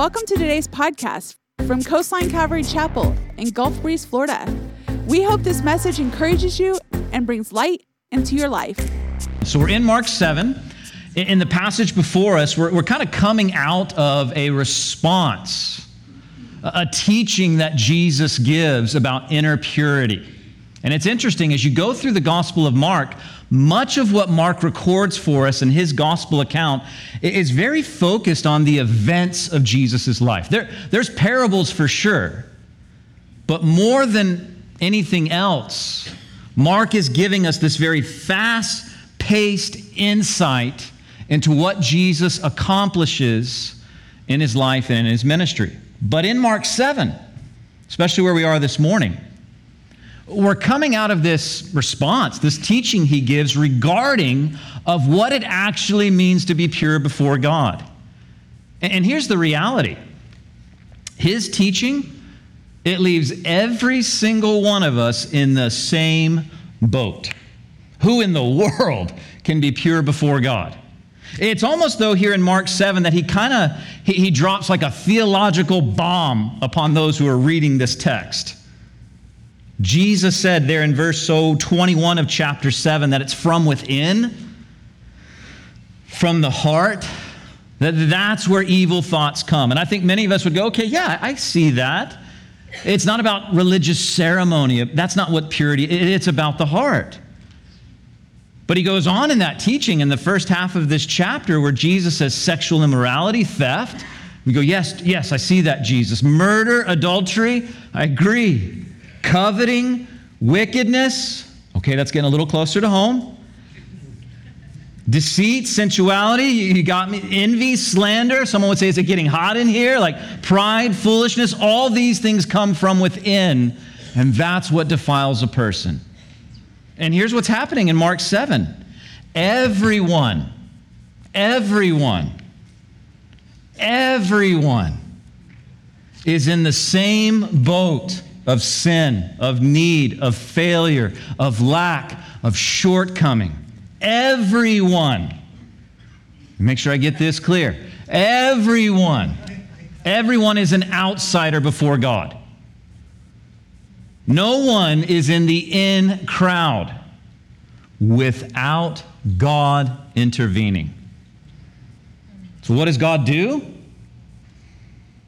Welcome to today's podcast from Coastline Calvary Chapel in Gulf Breeze, Florida. We hope this message encourages you and brings light into your life. So we're in Mark 7. In the passage before us, we're, we're kind of coming out of a response, a teaching that Jesus gives about inner purity. And it's interesting, as you go through the Gospel of Mark, much of what Mark records for us in his gospel account is very focused on the events of Jesus' life. There, there's parables for sure, but more than anything else, Mark is giving us this very fast paced insight into what Jesus accomplishes in his life and in his ministry. But in Mark 7, especially where we are this morning, we're coming out of this response, this teaching he gives regarding of what it actually means to be pure before God. And here's the reality. His teaching, it leaves every single one of us in the same boat. Who in the world can be pure before God? It's almost though here in Mark 7 that he kind of he, he drops like a theological bomb upon those who are reading this text. Jesus said there in verse so 21 of chapter 7 that it's from within, from the heart, that that's where evil thoughts come. And I think many of us would go, okay, yeah, I see that. It's not about religious ceremony. That's not what purity it's about the heart. But he goes on in that teaching in the first half of this chapter where Jesus says sexual immorality, theft. We go, yes, yes, I see that, Jesus. Murder, adultery, I agree coveting, wickedness. Okay, that's getting a little closer to home. Deceit, sensuality, you got me. Envy, slander. Someone would say, is it getting hot in here? Like pride, foolishness. All these things come from within, and that's what defiles a person. And here's what's happening in Mark 7 everyone, everyone, everyone is in the same boat of sin, of need, of failure, of lack, of shortcoming. Everyone, make sure I get this clear. Everyone, everyone is an outsider before God. No one is in the in crowd without God intervening. So, what does God do?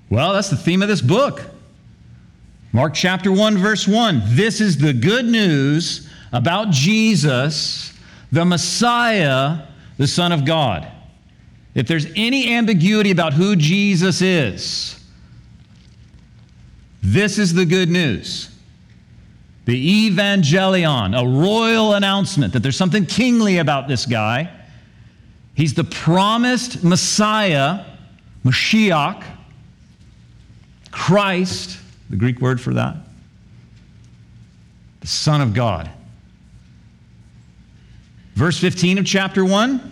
Well, that's the theme of this book. Mark chapter 1, verse 1. This is the good news about Jesus, the Messiah, the Son of God. If there's any ambiguity about who Jesus is, this is the good news. The Evangelion, a royal announcement that there's something kingly about this guy. He's the promised Messiah, Mashiach, Christ, the Greek word for that? The Son of God. Verse 15 of chapter 1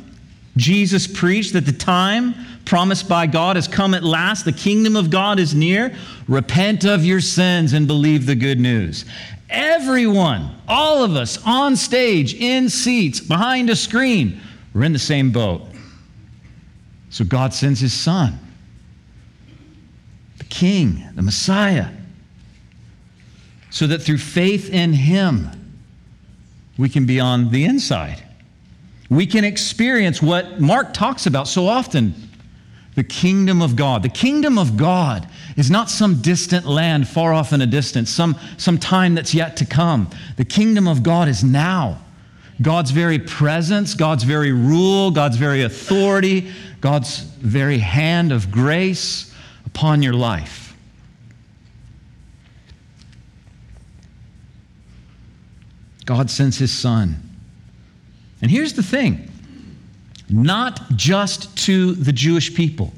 Jesus preached that the time promised by God has come at last. The kingdom of God is near. Repent of your sins and believe the good news. Everyone, all of us on stage, in seats, behind a screen, we're in the same boat. So God sends his son, the king, the Messiah so that through faith in Him, we can be on the inside. We can experience what Mark talks about so often the kingdom of God. The kingdom of God is not some distant land far off in a distance, some, some time that's yet to come. The kingdom of God is now. God's very presence, God's very rule, God's very authority, God's very hand of grace upon your life. God sends his son. And here's the thing not just to the Jewish people,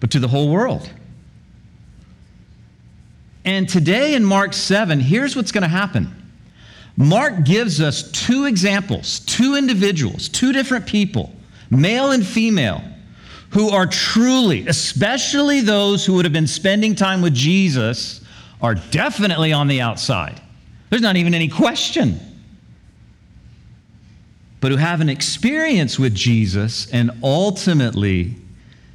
but to the whole world. And today in Mark 7, here's what's going to happen. Mark gives us two examples, two individuals, two different people, male and female, who are truly, especially those who would have been spending time with Jesus, are definitely on the outside. There's not even any question. But who have an experience with Jesus and ultimately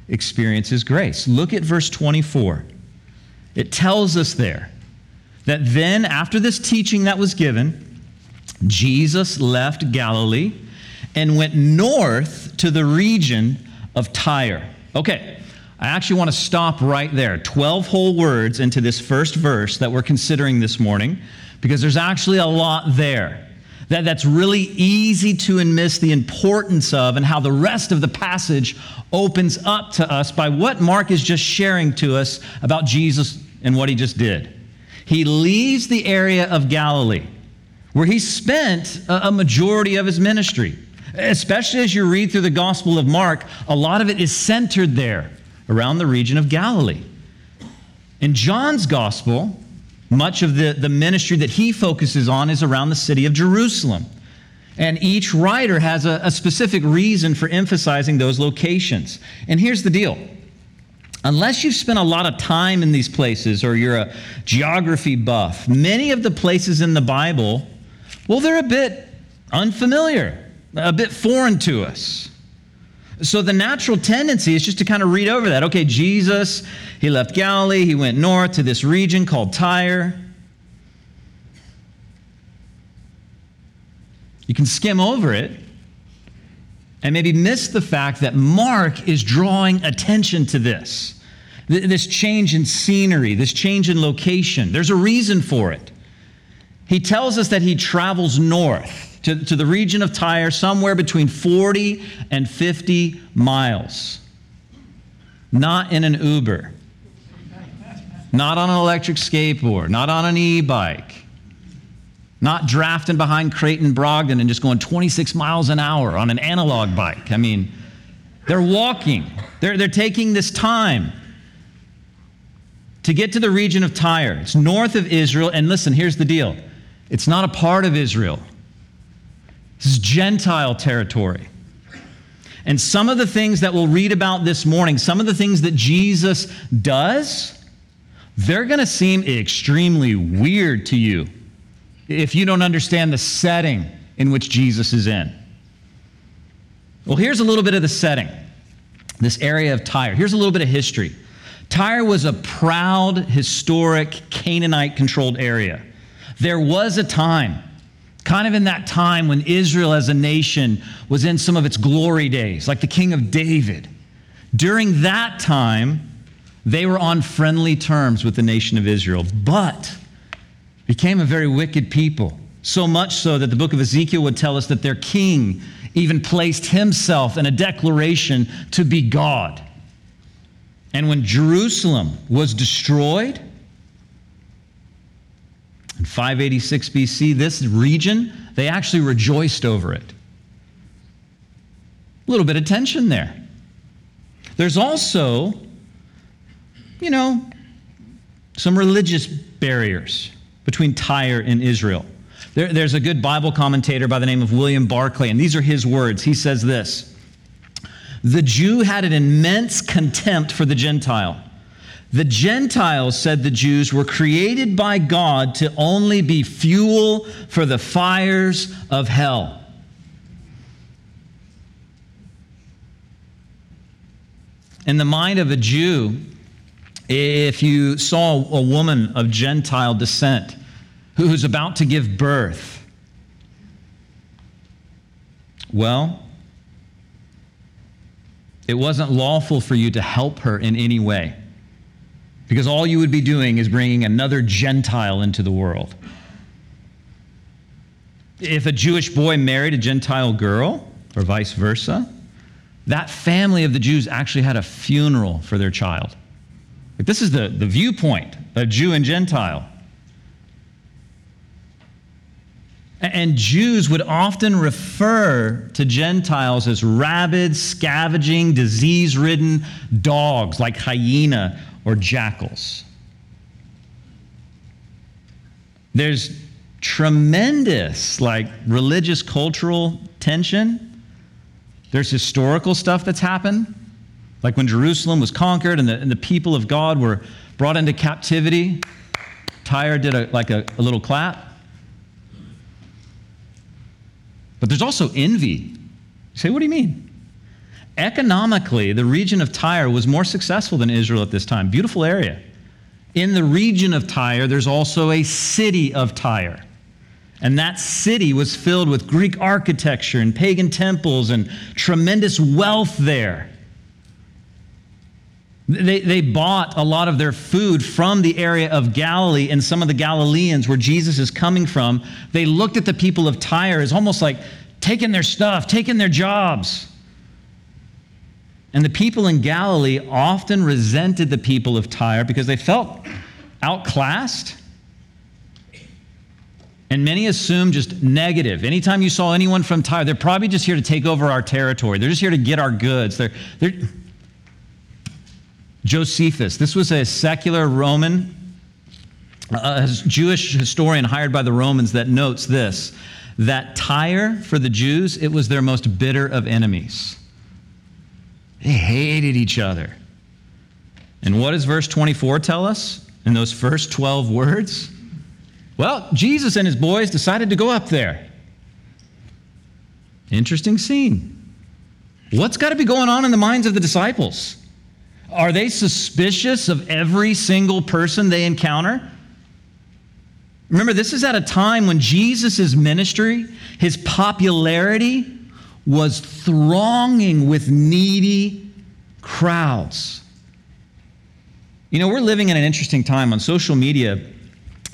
experiences grace. Look at verse 24. It tells us there that then, after this teaching that was given, Jesus left Galilee and went north to the region of Tyre. Okay, I actually want to stop right there. 12 whole words into this first verse that we're considering this morning, because there's actually a lot there that, that's really easy to miss the importance of and how the rest of the passage opens up to us by what Mark is just sharing to us about Jesus and what he just did. He leaves the area of Galilee where he spent a, a majority of his ministry. Especially as you read through the Gospel of Mark, a lot of it is centered there around the region of Galilee. In John's Gospel, much of the, the ministry that he focuses on is around the city of Jerusalem. And each writer has a, a specific reason for emphasizing those locations. And here's the deal unless you've spent a lot of time in these places or you're a geography buff, many of the places in the Bible, well, they're a bit unfamiliar, a bit foreign to us. So the natural tendency is just to kind of read over that. Okay, Jesus, he left Galilee, he went north to this region called Tyre. You can skim over it and maybe miss the fact that Mark is drawing attention to this. This change in scenery, this change in location. There's a reason for it. He tells us that he travels north to, to the region of Tyre, somewhere between 40 and 50 miles. Not in an Uber, not on an electric skateboard, not on an e bike, not drafting behind Creighton Brogdon and just going 26 miles an hour on an analog bike. I mean, they're walking, they're, they're taking this time to get to the region of Tyre. It's north of Israel. And listen, here's the deal it's not a part of Israel. This is Gentile territory. And some of the things that we'll read about this morning, some of the things that Jesus does, they're going to seem extremely weird to you if you don't understand the setting in which Jesus is in. Well, here's a little bit of the setting this area of Tyre. Here's a little bit of history. Tyre was a proud, historic, Canaanite controlled area. There was a time kind of in that time when Israel as a nation was in some of its glory days, like the king of David. During that time, they were on friendly terms with the nation of Israel, but became a very wicked people. So much so that the book of Ezekiel would tell us that their king even placed himself in a declaration to be God. And when Jerusalem was destroyed, in 586 BC, this region, they actually rejoiced over it. A little bit of tension there. There's also, you know, some religious barriers between Tyre and Israel. There, there's a good Bible commentator by the name of William Barclay, and these are his words. He says this The Jew had an immense contempt for the Gentile the Gentiles, said the Jews, were created by God to only be fuel for the fires of hell. In the mind of a Jew, if you saw a woman of Gentile descent who's about to give birth, well, it wasn't lawful for you to help her in any way because all you would be doing is bringing another Gentile into the world. If a Jewish boy married a Gentile girl, or vice versa, that family of the Jews actually had a funeral for their child. This is the, the viewpoint of Jew and Gentile. And Jews would often refer to Gentiles as rabid, scavenging, disease ridden dogs like hyena or jackals. There's tremendous like religious cultural tension. There's historical stuff that's happened, like when Jerusalem was conquered and the, and the people of God were brought into captivity. Tyre did a, like a, a little clap. But there's also envy. You say, what do you mean? Economically, the region of Tyre was more successful than Israel at this time. Beautiful area. In the region of Tyre, there's also a city of Tyre. And that city was filled with Greek architecture and pagan temples and tremendous wealth there. They, they bought a lot of their food from the area of Galilee and some of the Galileans where Jesus is coming from. They looked at the people of Tyre as almost like taking their stuff, taking their jobs. And the people in Galilee often resented the people of Tyre because they felt outclassed. And many assumed just negative. Anytime you saw anyone from Tyre, they're probably just here to take over our territory. They're just here to get our goods. They're, they're... Josephus, this was a secular Roman, uh, a Jewish historian hired by the Romans that notes this that Tyre, for the Jews, it was their most bitter of enemies. They hated each other. And what does verse 24 tell us in those first 12 words? Well, Jesus and his boys decided to go up there. Interesting scene. What's got to be going on in the minds of the disciples? Are they suspicious of every single person they encounter? Remember, this is at a time when Jesus' ministry, his popularity, was thronging with needy crowds. You know, we're living in an interesting time on social media.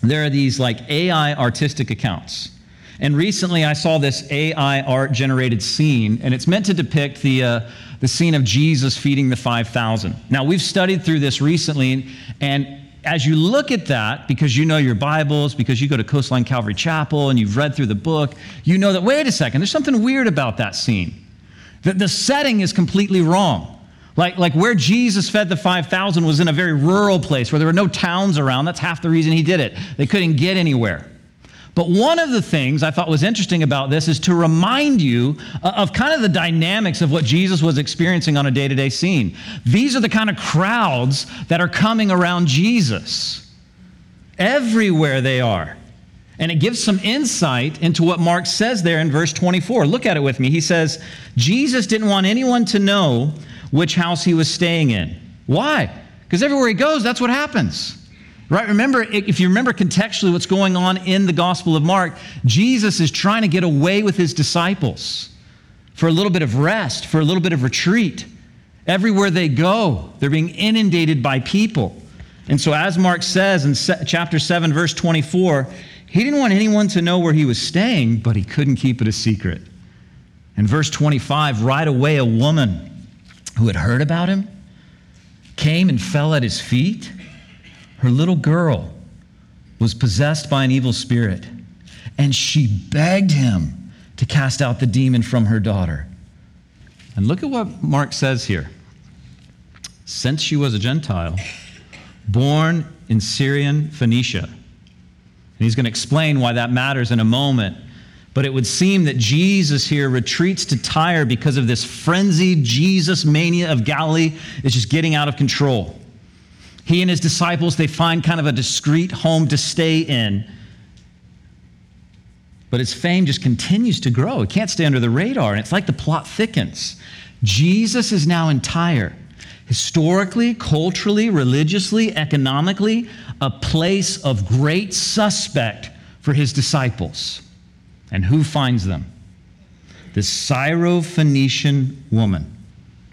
There are these like AI artistic accounts. And recently I saw this AI art generated scene, and it's meant to depict the, uh, the scene of Jesus feeding the 5,000. Now, we've studied through this recently, and as you look at that, because you know your Bibles, because you go to Coastline Calvary Chapel and you've read through the book, you know that, wait a second, there's something weird about that scene. The, the setting is completely wrong. Like, like where Jesus fed the 5,000 was in a very rural place where there were no towns around. That's half the reason he did it. They couldn't get anywhere. But one of the things I thought was interesting about this is to remind you uh, of kind of the dynamics of what Jesus was experiencing on a day to day scene. These are the kind of crowds that are coming around Jesus. Everywhere they are. And it gives some insight into what Mark says there in verse 24. Look at it with me. He says, Jesus didn't want anyone to know which house he was staying in. Why? Because everywhere he goes, that's what happens. Right? Remember, if you remember contextually what's going on in the Gospel of Mark, Jesus is trying to get away with his disciples for a little bit of rest, for a little bit of retreat. Everywhere they go, they're being inundated by people. And so, as Mark says in chapter 7, verse 24, he didn't want anyone to know where he was staying, but he couldn't keep it a secret. In verse 25, right away, a woman who had heard about him came and fell at his feet her little girl was possessed by an evil spirit, and she begged him to cast out the demon from her daughter. And look at what Mark says here. Since she was a Gentile, born in Syrian Phoenicia. And he's going to explain why that matters in a moment. But it would seem that Jesus here retreats to Tyre because of this frenzied Jesus mania of Galilee is just getting out of control. He and his disciples, they find kind of a discreet home to stay in. But his fame just continues to grow. It can't stay under the radar, and it's like the plot thickens. Jesus is now in Tyre, historically, culturally, religiously, economically, a place of great suspect for his disciples. And who finds them? The Syrophoenician woman.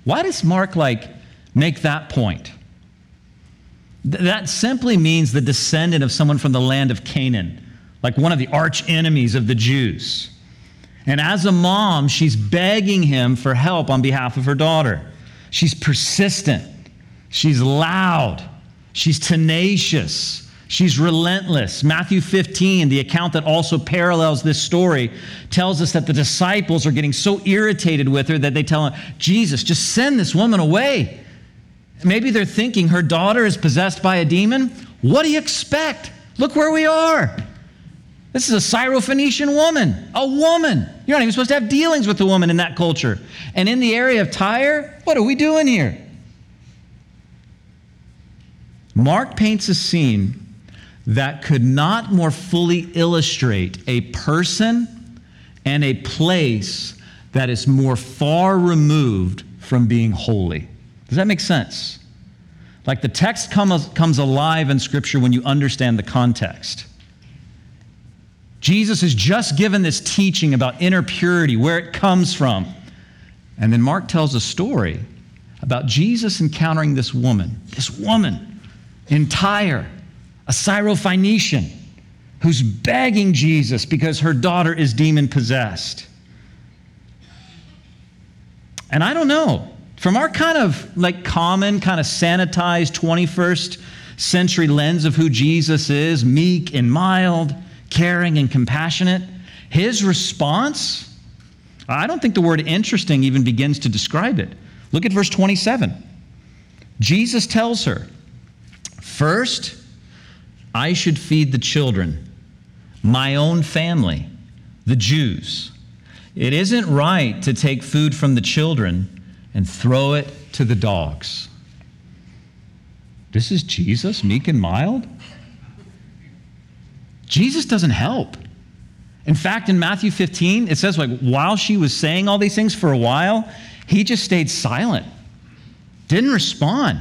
Why does Mark like make that point? That simply means the descendant of someone from the land of Canaan, like one of the arch enemies of the Jews. And as a mom, she's begging him for help on behalf of her daughter. She's persistent, she's loud, she's tenacious, she's relentless. Matthew 15, the account that also parallels this story, tells us that the disciples are getting so irritated with her that they tell him, Jesus, just send this woman away. Maybe they're thinking her daughter is possessed by a demon. What do you expect? Look where we are. This is a Syrophoenician woman, a woman. You're not even supposed to have dealings with a woman in that culture. And in the area of Tyre, what are we doing here? Mark paints a scene that could not more fully illustrate a person and a place that is more far removed from being holy. Does that make sense? Like the text comes, comes alive in Scripture when you understand the context. Jesus has just given this teaching about inner purity, where it comes from. And then Mark tells a story about Jesus encountering this woman, this woman in Tyre, a Syrophoenician, who's begging Jesus because her daughter is demon possessed. And I don't know, from our kind of like common, kind of sanitized 21st century lens of who Jesus is, meek and mild, caring and compassionate, his response, I don't think the word interesting even begins to describe it. Look at verse 27. Jesus tells her, First, I should feed the children, my own family, the Jews. It isn't right to take food from the children and throw it to the dogs. This is Jesus, meek and mild? Jesus doesn't help. In fact, in Matthew 15, it says, like, while she was saying all these things for a while, he just stayed silent, didn't respond.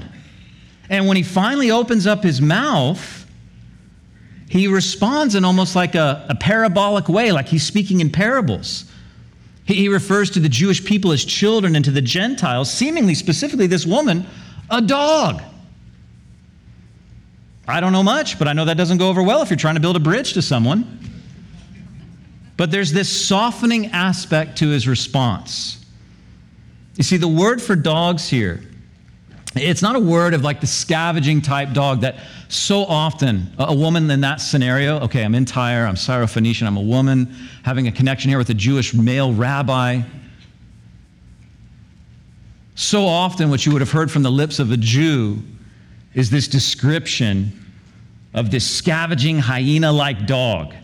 And when he finally opens up his mouth, he responds in almost like a, a parabolic way, like he's speaking in parables. He refers to the Jewish people as children and to the Gentiles, seemingly specifically this woman, a dog. I don't know much, but I know that doesn't go over well if you're trying to build a bridge to someone. But there's this softening aspect to his response. You see, the word for dogs here it's not a word of like the scavenging type dog that so often a woman in that scenario, okay, I'm in Tyre, I'm Syrophoenician, I'm a woman having a connection here with a Jewish male rabbi. So often, what you would have heard from the lips of a Jew is this description of this scavenging hyena like dog.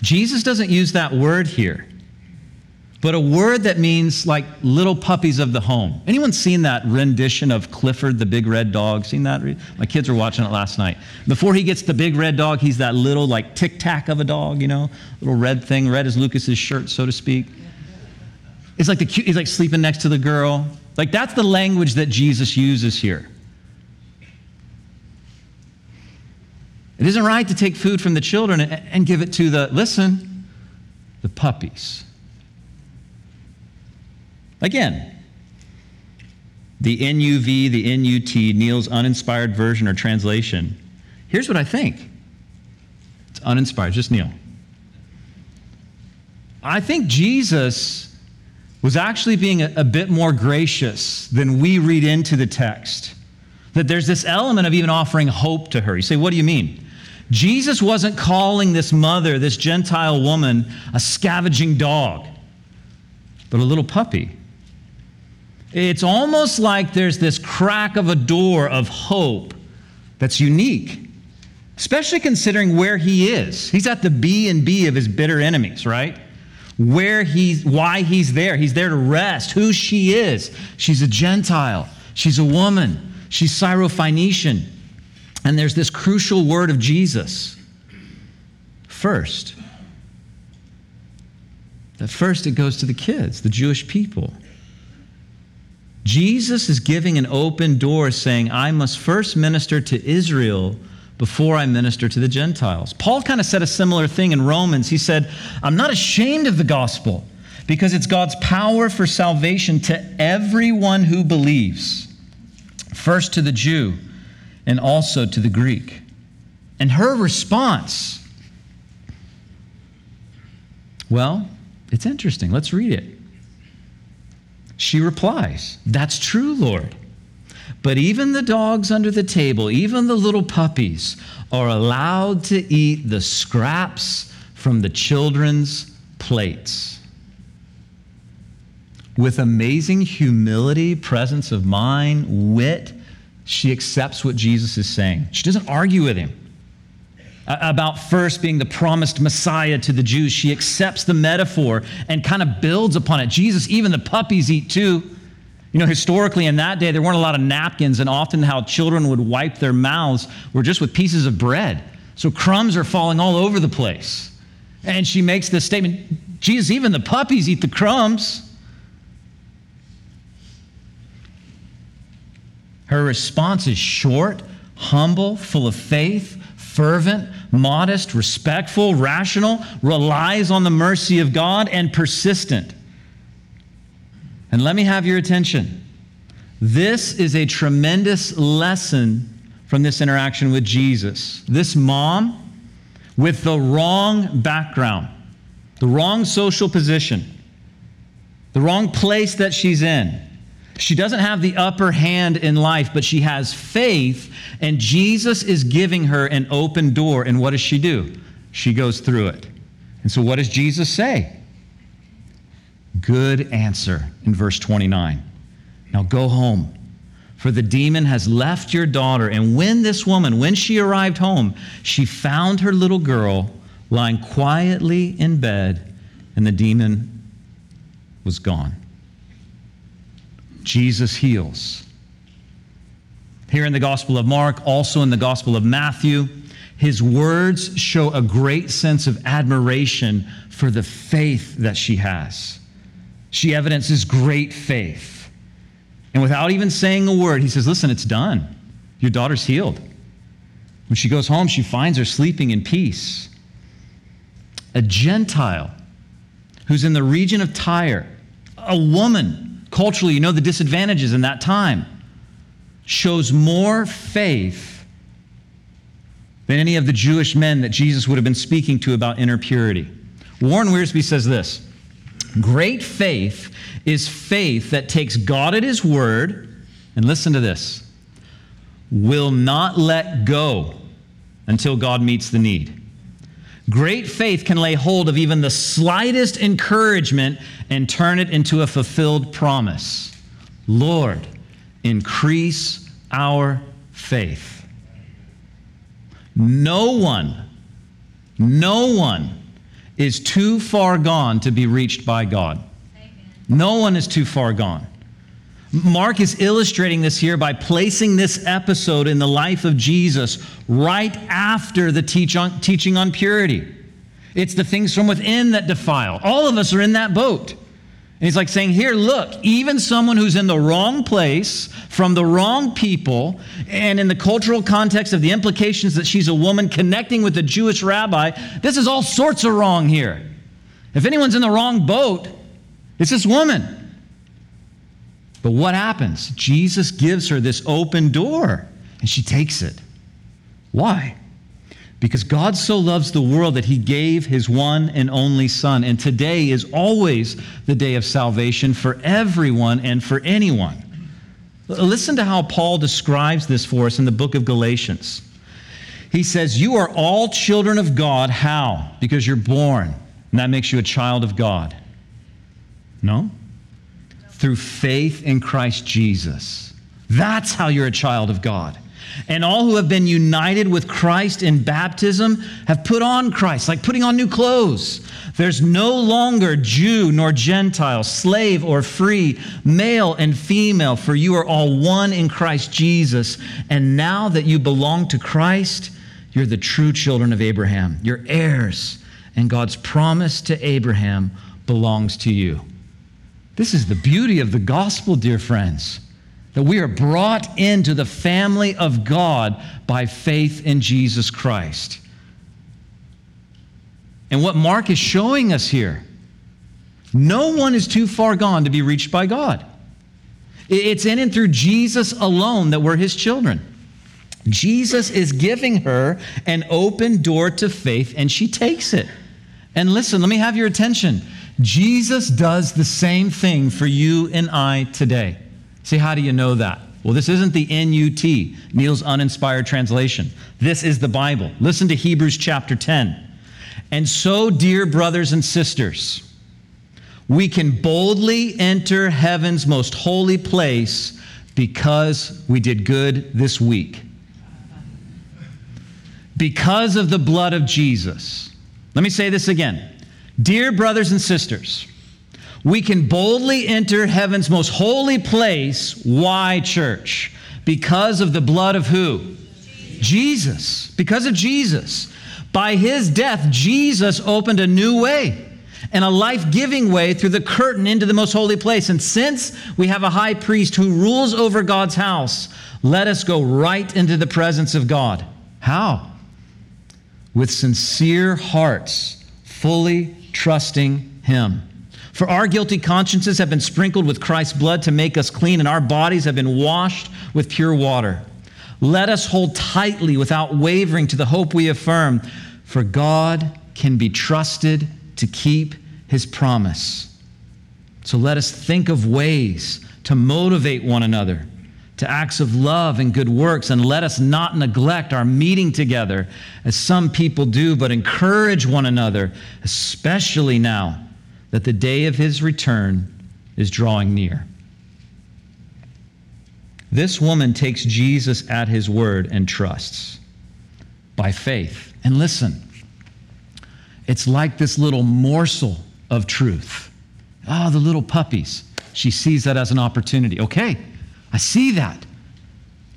Jesus doesn't use that word here but a word that means like little puppies of the home. Anyone seen that rendition of Clifford the big red dog? Seen that? My kids were watching it last night. Before he gets the big red dog, he's that little like tic tac of a dog, you know, little red thing, red as Lucas's shirt, so to speak. It's like the cute, he's like sleeping next to the girl. Like that's the language that Jesus uses here. It isn't right to take food from the children and give it to the, listen, the puppies. Again, the NUV, the NUT, Neil's uninspired version or translation. Here's what I think it's uninspired, just Neil. I think Jesus was actually being a, a, bit more gracious than we read into the text. That there's this element of even offering hope to her. You say, what do you mean? Jesus wasn't calling this mother, this Gentile woman, a scavenging dog, but a little puppy. It's almost like there's this crack of a door of hope that's unique, especially considering where he is. He's at the B and B of his bitter enemies, right? Where he's why he's there. He's there to rest. Who she is. She's a Gentile. She's a woman. She's Syrophoenician. And there's this crucial word of Jesus. First. That first it goes to the kids, the Jewish people. Jesus is giving an open door saying, I must first minister to Israel before I minister to the Gentiles. Paul kind of said a similar thing in Romans. He said, I'm not ashamed of the gospel because it's God's power for salvation to everyone who believes, first to the Jew and also to the Greek. And her response, well, it's interesting. Let's read it. She replies, That's true, Lord. But even the dogs under the table, even the little puppies, are allowed to eat the scraps from the children's plates. With amazing humility, presence of mind, wit, she accepts what Jesus is saying. She doesn't argue with him about first being the promised Messiah to the Jews. She accepts the metaphor and kind of builds upon it. Jesus, even the puppies eat too. You know, historically in that day, there weren't a lot of napkins, and often how children would wipe their mouths were just with pieces of bread. So crumbs are falling all over the place. And she makes this statement Jesus, even the puppies eat the crumbs. Her response is short, humble, full of faith, fervent, modest, respectful, rational, relies on the mercy of God, and persistent. And let me have your attention. This is a tremendous lesson from this interaction with Jesus. This mom, with the wrong background, the wrong social position, the wrong place that she's in, she doesn't have the upper hand in life, but she has faith, and Jesus is giving her an open door. And what does she do? She goes through it. And so, what does Jesus say? Good answer in verse 29. Now go home, for the demon has left your daughter. And when this woman, when she arrived home, she found her little girl lying quietly in bed, and the demon was gone. Jesus heals. Here in the Gospel of Mark, also in the Gospel of Matthew, his words show a great sense of admiration for the faith that she has. She evidences great faith. And without even saying a word, he says, Listen, it's done. Your daughter's healed. When she goes home, she finds her sleeping in peace. A Gentile who's in the region of Tyre, a woman culturally, you know the disadvantages in that time, shows more faith than any of the Jewish men that Jesus would have been speaking to about inner purity. Warren Wiersbe says this Great faith is faith that takes God at His word, and listen to this, will not let go until God meets the need. Great faith can lay hold of even the slightest encouragement and turn it into a fulfilled promise. Lord, increase our faith. No one, no one is too far gone to be reached by God. No one is too far gone. Mark is illustrating this here by placing this episode in the life of Jesus right after the teach on, teaching on purity. It's the things from within that defile. All of us are in that boat. And he's like saying, Here, look, even someone who's in the wrong place, from the wrong people, and in the cultural context of the implications that she's a woman connecting with a Jewish rabbi, this is all sorts of wrong here. If anyone's in the wrong boat, it's this woman. But what happens? Jesus gives her this open door and she takes it. Why? Because God so loves the world that he gave his one and only Son. And today is always the day of salvation for everyone and for anyone. Listen to how Paul describes this for us in the book of Galatians. He says, You are all children of God. How? Because you're born, and that makes you a child of God. No? Through faith in Christ Jesus. That's how you're a child of God. And all who have been united with Christ in baptism have put on Christ, like putting on new clothes. There's no longer Jew nor Gentile, slave or free, male and female, for you are all one in Christ Jesus. And now that you belong to Christ, you're the true children of Abraham. You're heirs, and God's promise to Abraham belongs to you. This is the beauty of the gospel, dear friends, that we are brought into the family of God by faith in Jesus Christ. And what Mark is showing us here, no one is too far gone to be reached by God. It's in and through Jesus alone that we're his children. Jesus is giving her an open door to faith, and she takes it. And listen, let me have your attention. Jesus does the same thing for you and I today. See, how do you know that? Well, this isn't the NUT, Neil's uninspired translation. This is the Bible. Listen to Hebrews chapter 10. And so, dear brothers and sisters, we can boldly enter heaven's most holy place because we did good this week. Because of the blood of Jesus. Let me say this again. Dear brothers and sisters, we can boldly enter heaven's most holy place. Why, church? Because of the blood of who? Jesus. Because of Jesus. By his death, Jesus opened a new way. and a life giving way through the curtain into the most holy place. And since we have a high priest who rules over God's house, let us go right into the presence of God. How? With sincere hearts, fully trusting Him. For our guilty consciences have been sprinkled with Christ's blood to make us clean, and our bodies have been washed with pure water. Let us hold tightly without wavering to the hope we affirm, for God can be trusted to keep his promise. So let us think of ways to motivate one another to acts of love and good works, and let us not neglect our meeting together as some people do, but encourage one another, especially now that the day of his return is drawing near. This woman takes Jesus at his word and trusts by faith. And listen, it's like this little morsel of truth. Ah, oh, the little puppies. She sees that as an opportunity. Okay, I see that.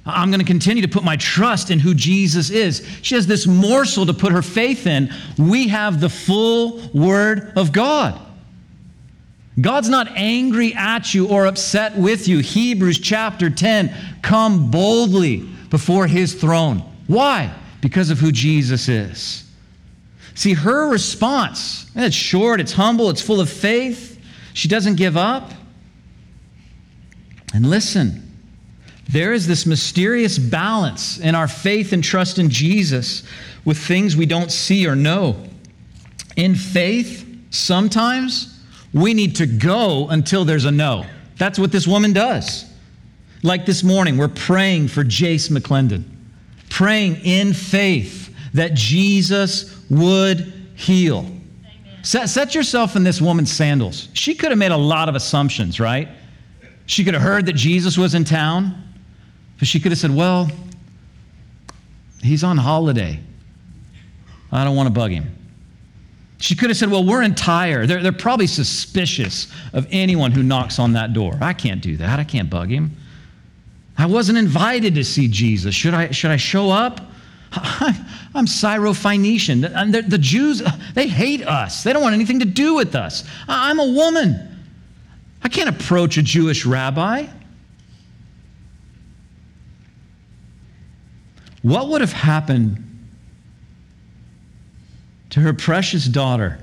I'm going to continue to put my trust in who Jesus is. She has this morsel to put her faith in. We have the full Word of God. God's not angry at you or upset with you. Hebrews chapter 10 come boldly before His throne. Why? Because of who Jesus is. See, her response, it's short, it's humble, it's full of faith. She doesn't give up. And listen, there is this mysterious balance in our faith and trust in Jesus with things we don't see or know. In faith, sometimes we need to go until there's a no. That's what this woman does. Like this morning, we're praying for Jace McClendon, praying in faith that Jesus would heal. Set, set yourself in this woman's sandals. She could have made a lot of assumptions, right? She could have heard that Jesus was in town, but she could have said, Well, he's on holiday. I don't want to bug him. She could have said, Well, we're in Tyre. They're, they're probably suspicious of anyone who knocks on that door. I can't do that. I can't bug him. I wasn't invited to see Jesus. Should I, should I show up? I'm Syrophoenician. The, the Jews, they hate us. They don't want anything to do with us. I'm a woman. I can't approach a Jewish rabbi. What would have happened to her precious daughter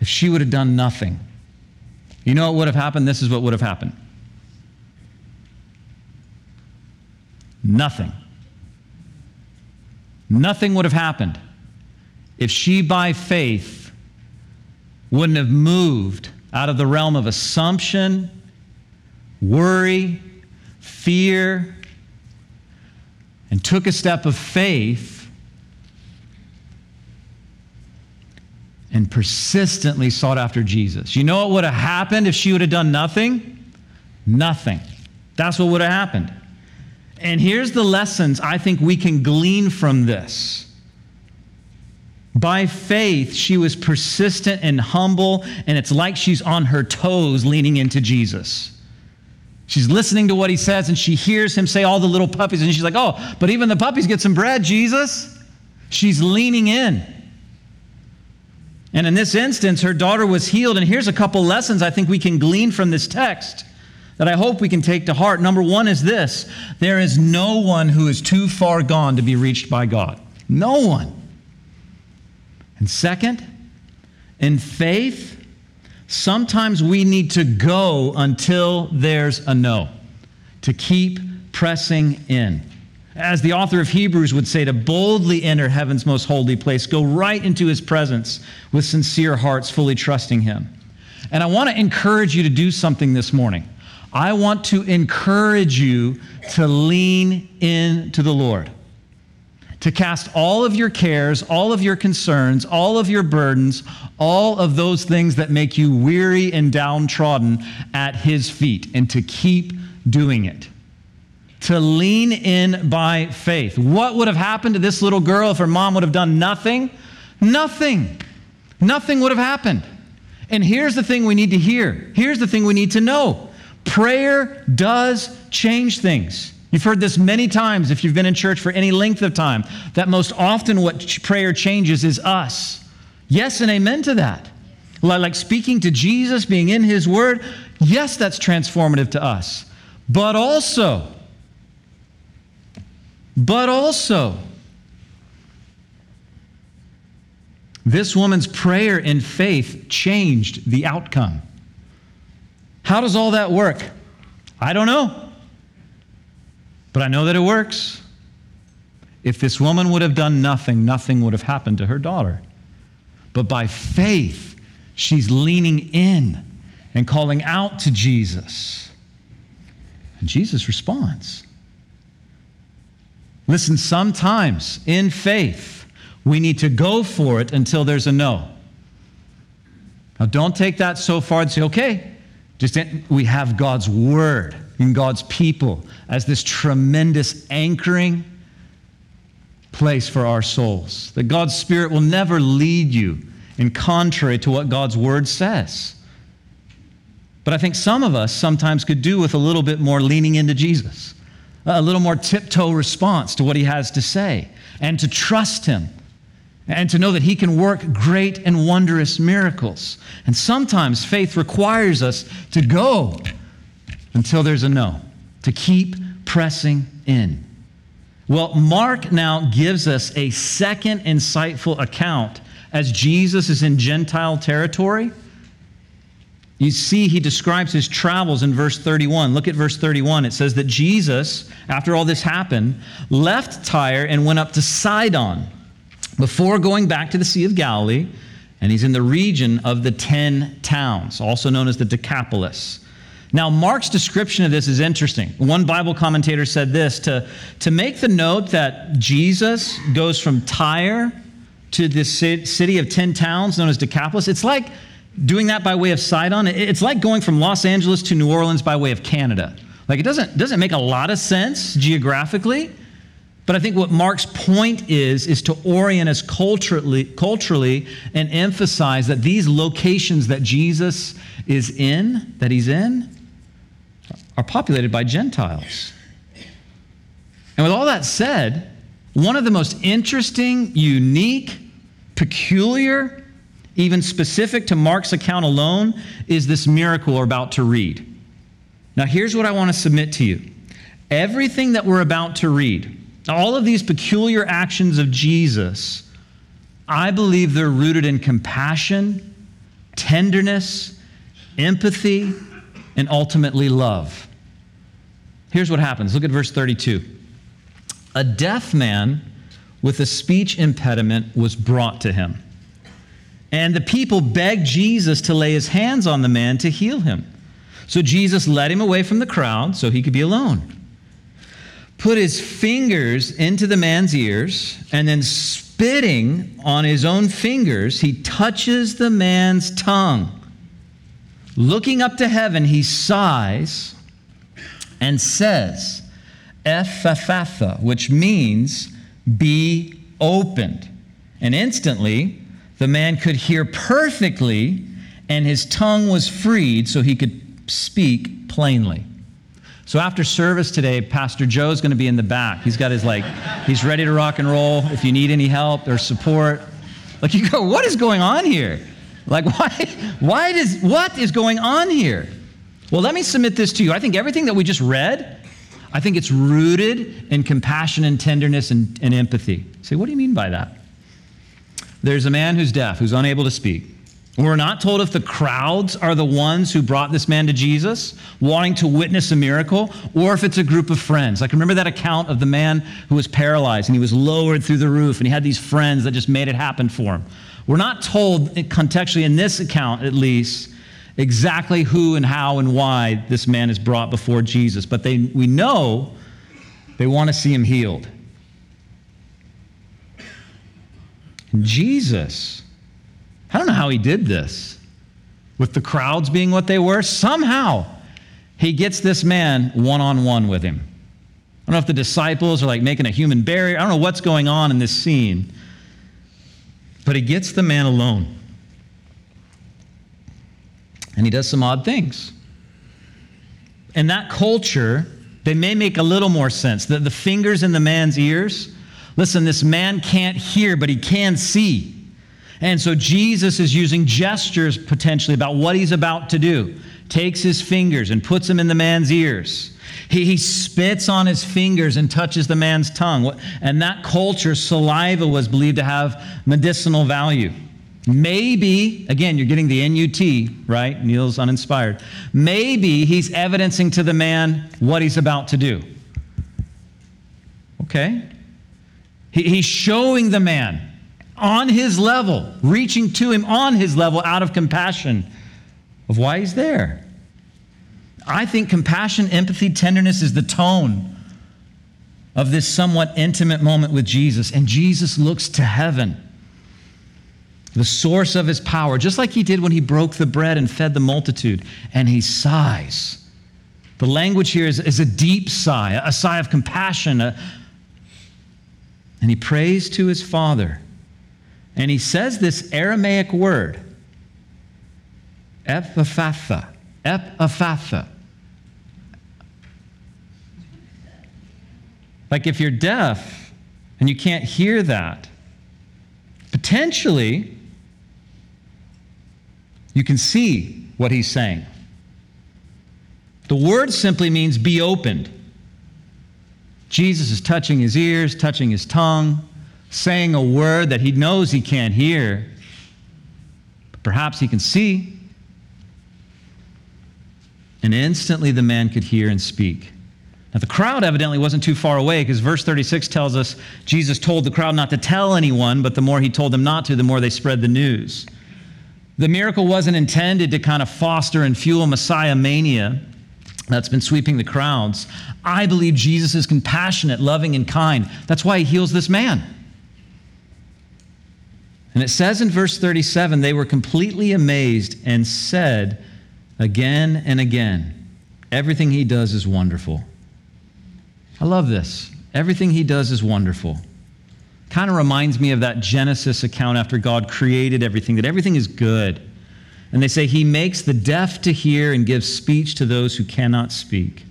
if she would have done nothing? You know what would have happened? This is what would have happened nothing. Nothing would have happened if she, by faith, wouldn't have moved out of the realm of assumption, worry, fear, and took a step of faith and persistently sought after Jesus. You know what would have happened if she would have done nothing? Nothing. That's what would have happened. And here's the lessons I think we can glean from this. By faith, she was persistent and humble, and it's like she's on her toes leaning into Jesus. She's listening to what he says, and she hears him say all the little puppies, and she's like, Oh, but even the puppies get some bread, Jesus. She's leaning in. And in this instance, her daughter was healed. And here's a couple lessons I think we can glean from this text that I hope we can take to heart. Number one is this there is no one who is too far gone to be reached by God. No one. And second, in faith, sometimes we need to go until there's a no, to keep pressing in. As the author of Hebrews would say, to boldly enter heaven's most holy place, go right into his presence with sincere hearts, fully trusting him. And I want to encourage you to do something this morning. I want to encourage you to lean into the Lord, to cast all of your cares, all of your concerns, all of your burdens, all of those things that make you weary and downtrodden at His feet, and to keep doing it. To lean in by faith. What would have happened to this little girl if her mom would have done nothing? Nothing. Nothing would have happened. And here's the thing we need to hear. Here's the thing we need to know Prayer does change things. You've heard this many times if you've been in church for any length of time, that most often what prayer changes is us. Yes, and amen to that. Like speaking to Jesus, being in his word, yes, that's transformative to us. But also, but also, this woman's prayer in faith changed the outcome. How does all that work? I don't know. But I know that it works. If this woman would have done nothing, nothing would have happened to her daughter. But by faith, she's leaning in and calling out to Jesus. And Jesus responds. Listen, sometimes in faith, we need to go for it until there's a no. Now, don't take that so far and say, okay, just we have God's word and God's people as this tremendous anchoring place for our souls. That God's Spirit will never lead you in contrary to what God's word says. But I think some of us sometimes could do with a little bit more leaning into Jesus a little more tiptoe response to what he has to say, and to trust him, and to know that he can work great and wondrous miracles. And sometimes faith requires us to go until there's a no, to keep pressing in. Well, Mark now gives us a second insightful account as Jesus is in Gentile territory you see, he describes his travels in verse 31. Look at verse 31. It says that Jesus, after all this happened, left Tyre and went up to Sidon before going back to the Sea of Galilee. And he's in the region of the 10 towns, also known as the Decapolis. Now, Mark's description of this is interesting. One Bible commentator said this to, to make the note that Jesus goes from Tyre to this city of 10 towns known as Decapolis. It's like doing that by way of Sidon, it's like going from Los Angeles to New Orleans by way of Canada. Like it doesn't, doesn't make a lot of sense geographically, but I think what Mark's point is, is to orient us culturally, culturally and emphasize that these locations that Jesus is in, that he's in, are populated by Gentiles. And with all that said, one of the most interesting, unique, peculiar, even specific to Mark's account alone, is this miracle we're about to read. Now, here's what I want to submit to you everything that we're about to read, all of these peculiar actions of Jesus, I believe they're rooted in compassion, tenderness, empathy, and ultimately love. Here's what happens look at verse 32. A deaf man with a speech impediment was brought to him. And the people begged Jesus to lay his hands on the man to heal him. So Jesus led him away from the crowd so he could be alone. Put his fingers into the man's ears, and then spitting on his own fingers, he touches the man's tongue. Looking up to heaven, he sighs and says, Ephphatha, which means be opened. And instantly, the man could hear perfectly, and his tongue was freed so he could speak plainly. So after service today, Pastor Joe's going to be in the back. He's got his like, he's ready to rock and roll. If you need any help or support, like you go, what is going on here? Like why, why does, what is going on here? Well, let me submit this to you. I think everything that we just read, I think it's rooted in compassion and tenderness and, and empathy. Say, what do you mean by that? There's a man who's deaf, who's unable to speak. We're not told if the crowds are the ones who brought this man to Jesus, wanting to witness a miracle, or if it's a group of friends. Like, remember that account of the man who was paralyzed and he was lowered through the roof and he had these friends that just made it happen for him. We're not told, contextually, in this account at least, exactly who and how and why this man is brought before Jesus, but they, we know they want to see him healed. Jesus, I don't know how he did this. With the crowds being what they were, somehow he gets this man one on one with him. I don't know if the disciples are like making a human barrier. I don't know what's going on in this scene. But he gets the man alone. And he does some odd things. In that culture, they may make a little more sense. The, the fingers in the man's ears, Listen, this man can't hear, but he can see. And so Jesus is using gestures potentially about what he's about to do. Takes his fingers and puts them in the man's ears. He, he spits on his fingers and touches the man's tongue. And that culture, saliva was believed to have medicinal value. Maybe, again, you're getting the NUT, right? Neil's uninspired. Maybe he's evidencing to the man what he's about to do. Okay? He, he's showing the man on his level, reaching to him on his level out of compassion of why he's there. I think compassion, empathy, tenderness is the tone of this somewhat intimate moment with Jesus. And Jesus looks to heaven, the source of his power, just like he did when he broke the bread and fed the multitude, and he sighs. The language here is, is a deep sigh, a sigh of compassion. A, and he prays to his Father. And he says this Aramaic word, epiphatha, epiphatha. Like if you're deaf and you can't hear that, potentially you can see what he's saying. The word simply means be opened. Jesus is touching his ears, touching his tongue, saying a word that he knows he can't hear, but perhaps he can see. And instantly the man could hear and speak. Now, the crowd evidently wasn't too far away because verse 36 tells us Jesus told the crowd not to tell anyone, but the more he told them not to, the more they spread the news. The miracle wasn't intended to kind of foster and fuel Messiah mania that's been sweeping the crowds. I believe Jesus is compassionate, loving, and kind. That's why he heals this man. And it says in verse 37 they were completely amazed and said again and again, Everything he does is wonderful. I love this. Everything he does is wonderful. Kind of reminds me of that Genesis account after God created everything, that everything is good. And they say, He makes the deaf to hear and gives speech to those who cannot speak.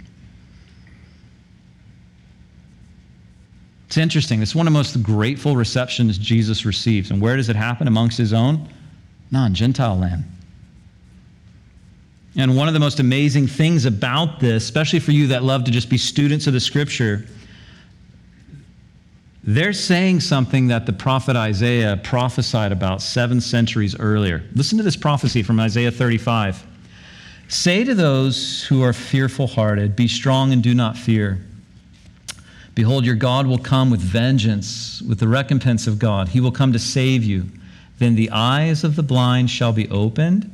It's interesting. It's one of the most grateful receptions Jesus receives. And where does it happen? Amongst his own? Non Gentile land. And one of the most amazing things about this, especially for you that love to just be students of the scripture, they're saying something that the prophet Isaiah prophesied about seven centuries earlier. Listen to this prophecy from Isaiah 35. Say to those who are fearful hearted, Be strong and do not fear. Behold, your God will come with vengeance, with the recompense of God. He will come to save you. Then the eyes of the blind shall be opened,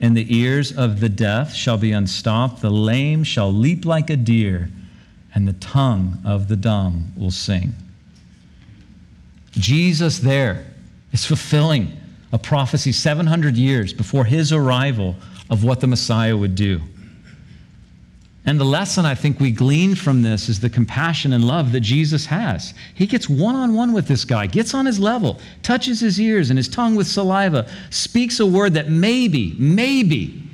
and the ears of the deaf shall be unstopped. The lame shall leap like a deer, and the tongue of the dumb will sing. Jesus there is fulfilling a prophecy 700 years before his arrival of what the Messiah would do. And the lesson I think we glean from this is the compassion and love that Jesus has. He gets one on one with this guy, gets on his level, touches his ears and his tongue with saliva, speaks a word that maybe, maybe,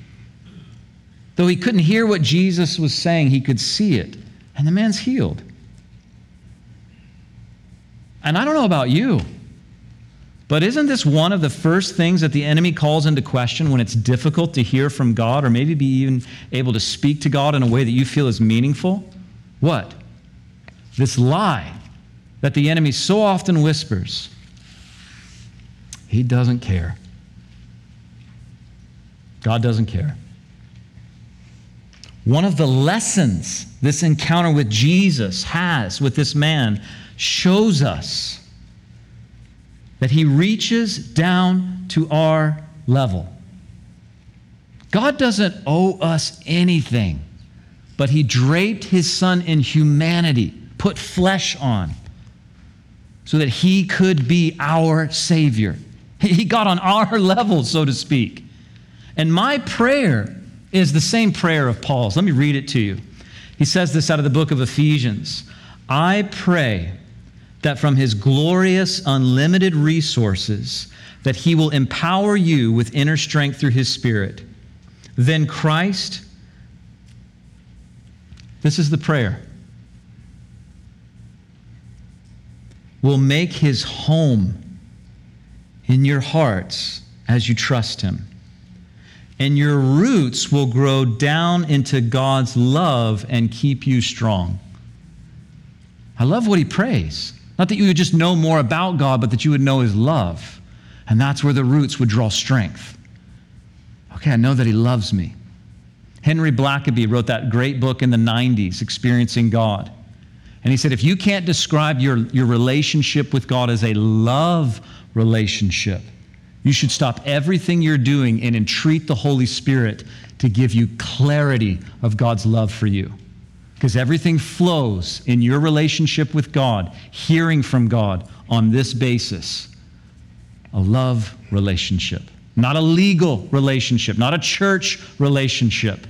though he couldn't hear what Jesus was saying, he could see it. And the man's healed. And I don't know about you, but isn't this one of the first things that the enemy calls into question when it's difficult to hear from God or maybe be even able to speak to God in a way that you feel is meaningful? What? This lie that the enemy so often whispers. He doesn't care. God doesn't care. One of the lessons this encounter with Jesus has with this man shows us that he reaches down to our level. God doesn't owe us anything, but he draped his son in humanity, put flesh on, so that he could be our Savior. He got on our level, so to speak. And my prayer is the same prayer of Paul's. Let me read it to you. He says this out of the book of Ephesians I pray that from his glorious, unlimited resources, that he will empower you with inner strength through his Spirit. Then Christ, this is the prayer, will make his home in your hearts as you trust Him. And your roots will grow down into God's love and keep you strong. I love what he prays. Not that you would just know more about God, but that you would know his love. And that's where the roots would draw strength. Okay, I know that he loves me. Henry Blackaby wrote that great book in the 90s, Experiencing God. And he said, if you can't describe your, your relationship with God as a love relationship, you should stop everything you're doing and entreat the Holy Spirit to give you clarity of God's love for you. Because everything flows in your relationship with God, hearing from God on this basis. A love relationship, not a legal relationship, not a church relationship,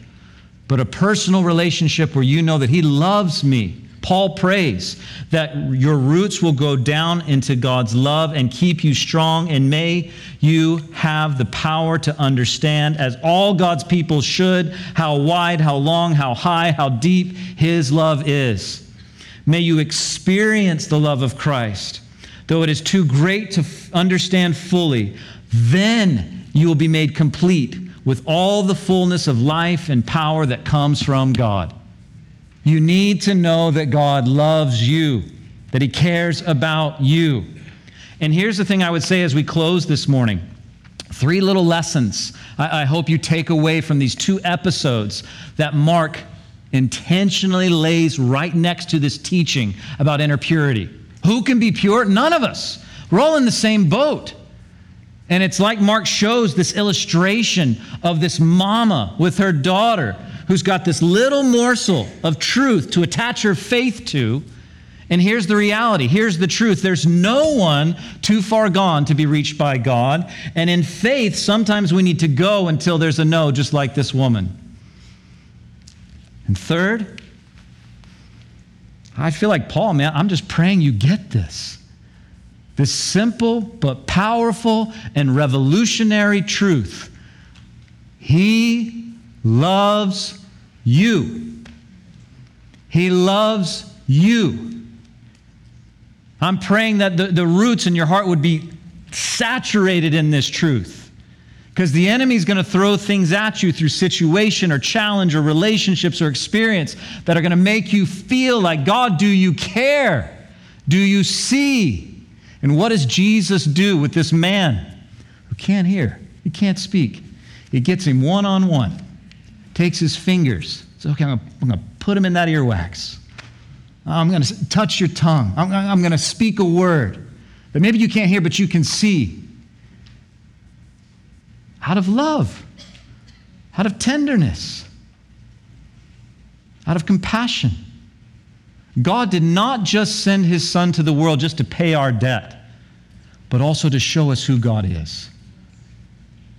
but a personal relationship where you know that He loves me Paul prays that your roots will go down into God's love and keep you strong, and may you have the power to understand, as all God's people should, how wide, how long, how high, how deep His love is. May you experience the love of Christ, though it is too great to understand fully. Then you will be made complete with all the fullness of life and power that comes from God. You need to know that God loves you, that He cares about you. And here's the thing I would say as we close this morning three little lessons I, I hope you take away from these two episodes that Mark intentionally lays right next to this teaching about inner purity. Who can be pure? None of us. We're all in the same boat. And it's like Mark shows this illustration of this mama with her daughter who's got this little morsel of truth to attach her faith to. And here's the reality here's the truth there's no one too far gone to be reached by God. And in faith, sometimes we need to go until there's a no, just like this woman. And third, I feel like Paul, man, I'm just praying you get this. This simple but powerful and revolutionary truth. He loves you. He loves you. I'm praying that the, the roots in your heart would be saturated in this truth. Because the enemy's going to throw things at you through situation or challenge or relationships or experience that are going to make you feel like, God, do you care? Do you see? And what does Jesus do with this man who can't hear? He can't speak. He gets him one on one takes his fingers. Says, okay, I'm going to put him in that earwax. I'm going to touch your tongue. I'm, I'm going to speak a word that maybe you can't hear, but you can see. Out of love, out of tenderness, out of compassion. God did not just send his son to the world just to pay our debt, but also to show us who God is.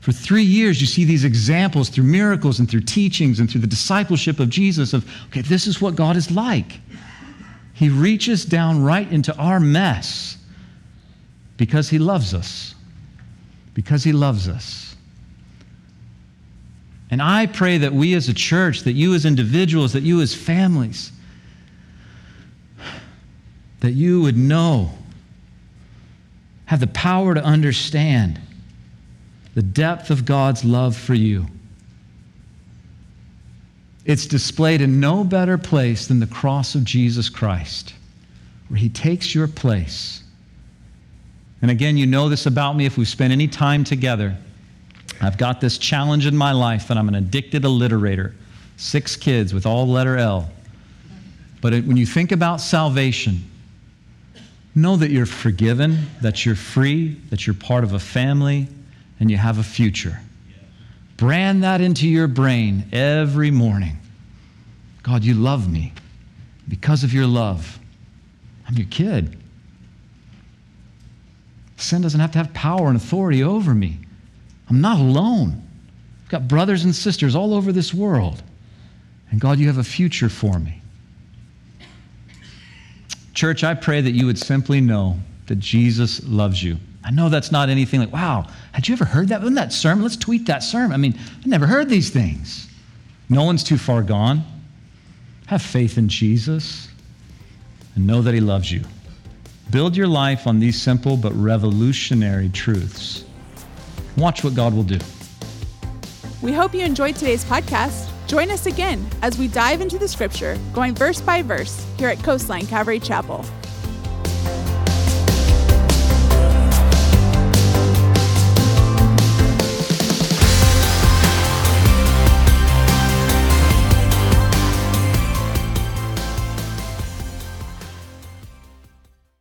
For three years, you see these examples through miracles and through teachings and through the discipleship of Jesus of, okay, this is what God is like. He reaches down right into our mess because He loves us. Because He loves us. And I pray that we as a church, that you as individuals, that you as families, that you would know, have the power to understand the depth of God's love for you. It's displayed in no better place than the cross of Jesus Christ, where he takes your place. And again, you know this about me if we've spent any time together. I've got this challenge in my life that I'm an addicted alliterator. Six kids with all letter L. But it, when you think about salvation, know that you're forgiven, that you're free, that you're part of a family, and you have a future. Brand that into your brain every morning. God, you love me. Because of your love, I'm your kid. Sin doesn't have to have power and authority over me. I'm not alone. I've got brothers and sisters all over this world. And God, you have a future for me. Church, I pray that you would simply know that Jesus loves you. I know that's not anything like, wow, had you ever heard that? Wasn't that sermon? Let's tweet that sermon. I mean, I never heard these things. No one's too far gone. Have faith in Jesus and know that He loves you. Build your life on these simple but revolutionary truths. Watch what God will do. We hope you enjoyed today's podcast. Join us again as we dive into the scripture, going verse by verse, here at Coastline Calvary Chapel.